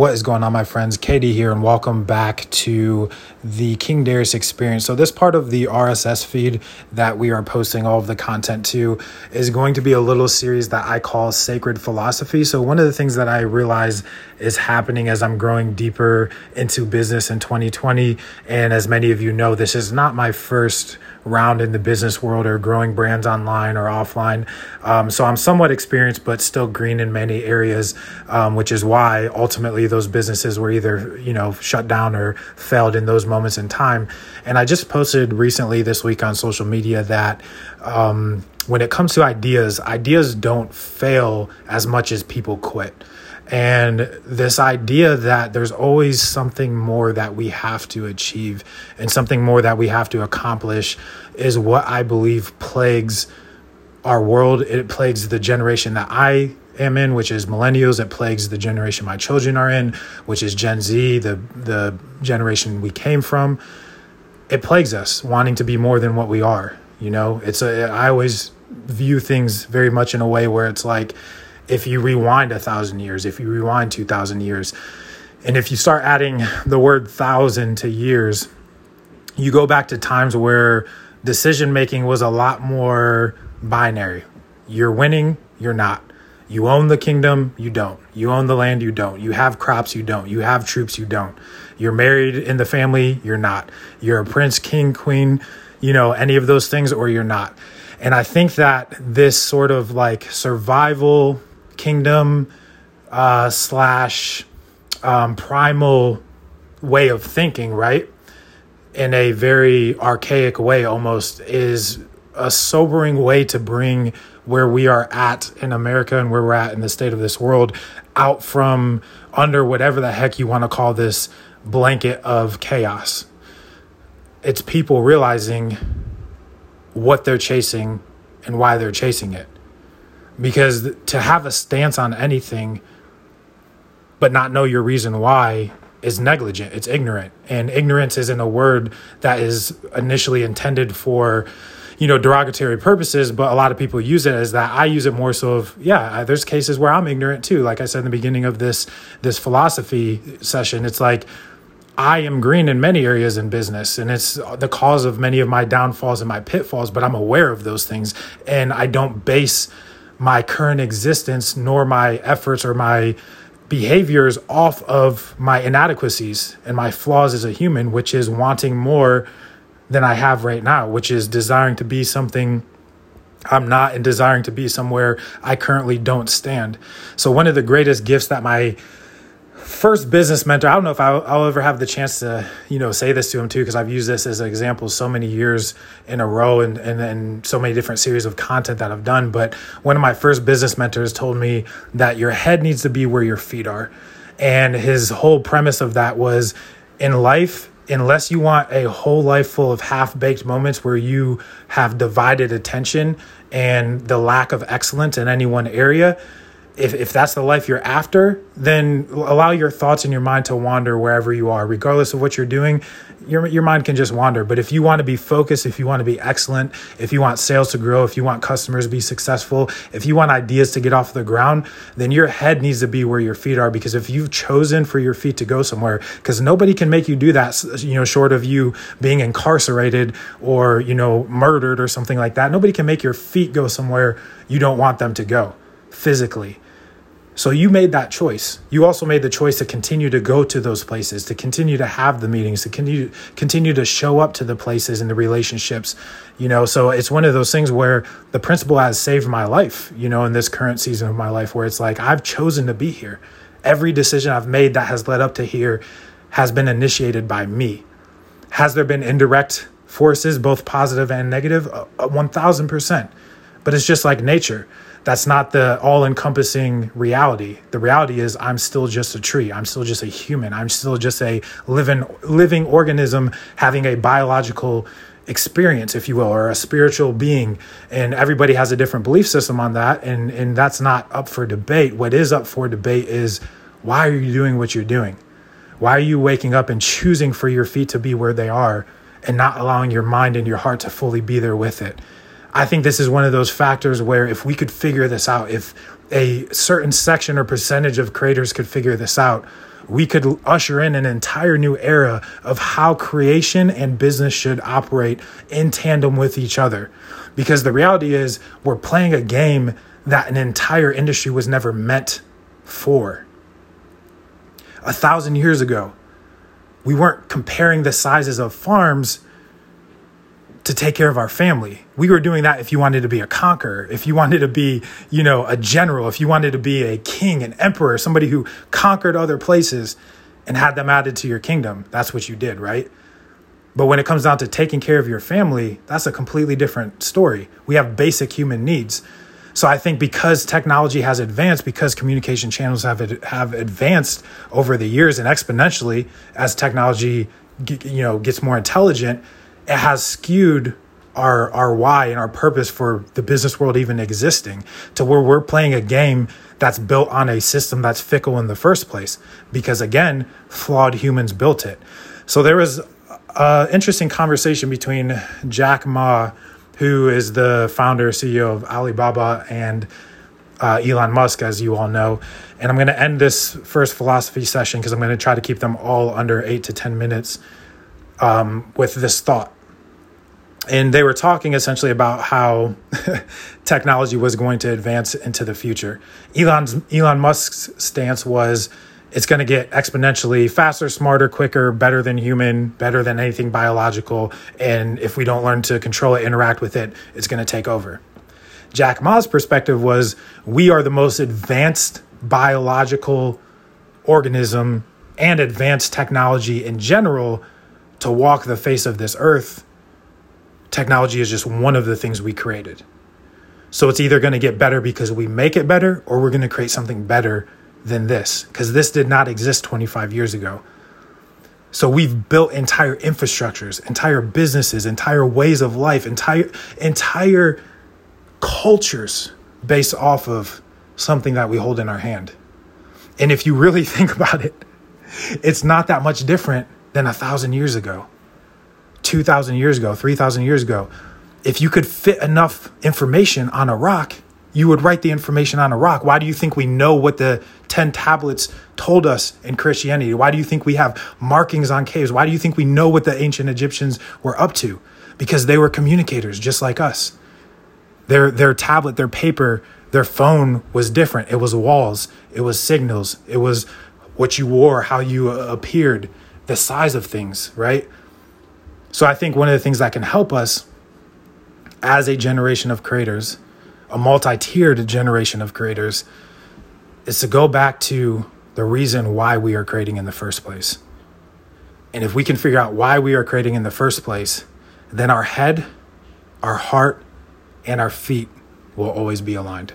What is going on, my friends? KD here, and welcome back to the King Darius Experience. So, this part of the RSS feed that we are posting all of the content to is going to be a little series that I call Sacred Philosophy. So, one of the things that I realize is happening as I'm growing deeper into business in 2020, and as many of you know, this is not my first round in the business world or growing brands online or offline. Um, so I'm somewhat experienced, but still green in many areas, um, which is why ultimately those businesses were either, you know, shut down or failed in those moments in time. And I just posted recently this week on social media that, um, when it comes to ideas, ideas don't fail as much as people quit. And this idea that there's always something more that we have to achieve and something more that we have to accomplish is what I believe plagues our world. It plagues the generation that I am in, which is millennials. It plagues the generation my children are in, which is Gen Z, the the generation we came from. It plagues us wanting to be more than what we are. You know, it's a. I always view things very much in a way where it's like if you rewind a thousand years, if you rewind 2,000 years, and if you start adding the word thousand to years, you go back to times where decision making was a lot more binary. You're winning, you're not. You own the kingdom, you don't. You own the land, you don't. You have crops, you don't. You have troops, you don't. You're married in the family, you're not. You're a prince, king, queen, you know, any of those things, or you're not. And I think that this sort of like survival kingdom uh, slash um, primal way of thinking, right? In a very archaic way, almost is a sobering way to bring where we are at in America and where we're at in the state of this world out from under whatever the heck you want to call this blanket of chaos. It's people realizing what they're chasing and why they're chasing it because to have a stance on anything but not know your reason why is negligent it's ignorant. And ignorance isn't a word that is initially intended for you know derogatory purposes but a lot of people use it as that. I use it more so of yeah there's cases where i'm ignorant too. Like i said in the beginning of this this philosophy session it's like I am green in many areas in business, and it's the cause of many of my downfalls and my pitfalls, but I'm aware of those things. And I don't base my current existence nor my efforts or my behaviors off of my inadequacies and my flaws as a human, which is wanting more than I have right now, which is desiring to be something I'm not and desiring to be somewhere I currently don't stand. So, one of the greatest gifts that my first business mentor i don't know if I'll, I'll, ever have the chance to you know say this to him too because i've used this as an example so many years in a row and, and and so many different series of content that i've done. But one of my first business mentors told me that your head needs to be where your feet are. And his whole premise of that was in life unless you want a whole life full of half-baked moments where you have divided attention and the lack of excellence in any one area if, if that's the life you're after, then allow your thoughts and your mind to wander wherever you are, regardless of what you're doing. Your, your mind can just wander. But if you want to be focused, if you want to be excellent, if you want sales to grow, if you want customers to be successful, if you want ideas to get off the ground, then your head needs to be where your feet are. Because if you've chosen for your feet to go somewhere, because nobody can make you do that, you know, short of you being incarcerated or, you know, murdered or something like that, nobody can make your feet go somewhere you don't want them to go physically. So you made that choice. You also made the choice to continue to go to those places, to continue to have the meetings, to continue continue to show up to the places and the relationships, you know. So it's one of those things where the principle has saved my life, you know, in this current season of my life where it's like I've chosen to be here. Every decision I've made that has led up to here has been initiated by me. Has there been indirect forces, both positive and negative? 1000%. But it's just like nature that's not the all encompassing reality. The reality is I'm still just a tree. I'm still just a human. I'm still just a living living organism having a biological experience if you will or a spiritual being and everybody has a different belief system on that and and that's not up for debate what is up for debate is why are you doing what you're doing why are you waking up and choosing for your feet to be where they are and not allowing your mind and your heart to fully be there with it I think this is one of those factors where if we could figure this out, if a certain section or percentage of creators could figure this out, we could usher in an entire new era of how creation and business should operate in tandem with each other. Because the reality is, we're playing a game that an entire industry was never meant for. A thousand years ago, we weren't comparing the sizes of farms to take care of our family. We were doing that if you wanted to be a conqueror, if you wanted to be, you know, a general, if you wanted to be a king, an emperor, somebody who conquered other places and had them added to your kingdom. That's what you did, right? But when it comes down to taking care of your family, that's a completely different story. We have basic human needs. So I think because technology has advanced, because communication channels have have advanced over the years and exponentially as technology you know gets more intelligent, has skewed our our why and our purpose for the business world even existing to where we're playing a game that's built on a system that's fickle in the first place because again flawed humans built it. So there was an interesting conversation between jack ma who is the founder ceo of alibaba and uh, elon musk as you all know. And i'm going to end this first philosophy session because i'm going to try to keep them all under eight to ten minutes um, with this thought and they were talking essentially about how technology was going to advance into the future. Elon's Elon Musk's stance was it's going to get exponentially faster, smarter, quicker, better than human, better than anything biological, and if we don't learn to control it, interact with it, it's going to take over. Jack Ma's perspective was we are the most advanced biological organism and advanced technology in general to walk the face of this earth technology is just one of the things we created. So it's either going to get better because we make it better or we're going to create something better than this because this did not exist 25 years ago. So we've built entire infrastructures, entire businesses, entire ways of life, entire entire cultures based off of something that we hold in our hand. And if you really think about it, it's not that much different than a thousand years ago. 2,000 years ago, 3,000 years ago, if you could fit enough information on a rock, you would write the information on a rock. Why do you think we know what the 10 tablets told us in Christianity? Why do you think we have markings on caves? Why do you think we know what the ancient Egyptians were up to? Because they were communicators just like us. Their, their tablet, their paper, their phone was different. It was walls, it was signals, it was what you wore, how you uh, appeared, the size of things, right? So I think one of the things that can help us as a generation of creators, a multi tiered generation of creators, is to go back to the reason why we are creating in the first place. And if we can figure out why we are creating in the first place, then our head, our heart, and our feet will always be aligned.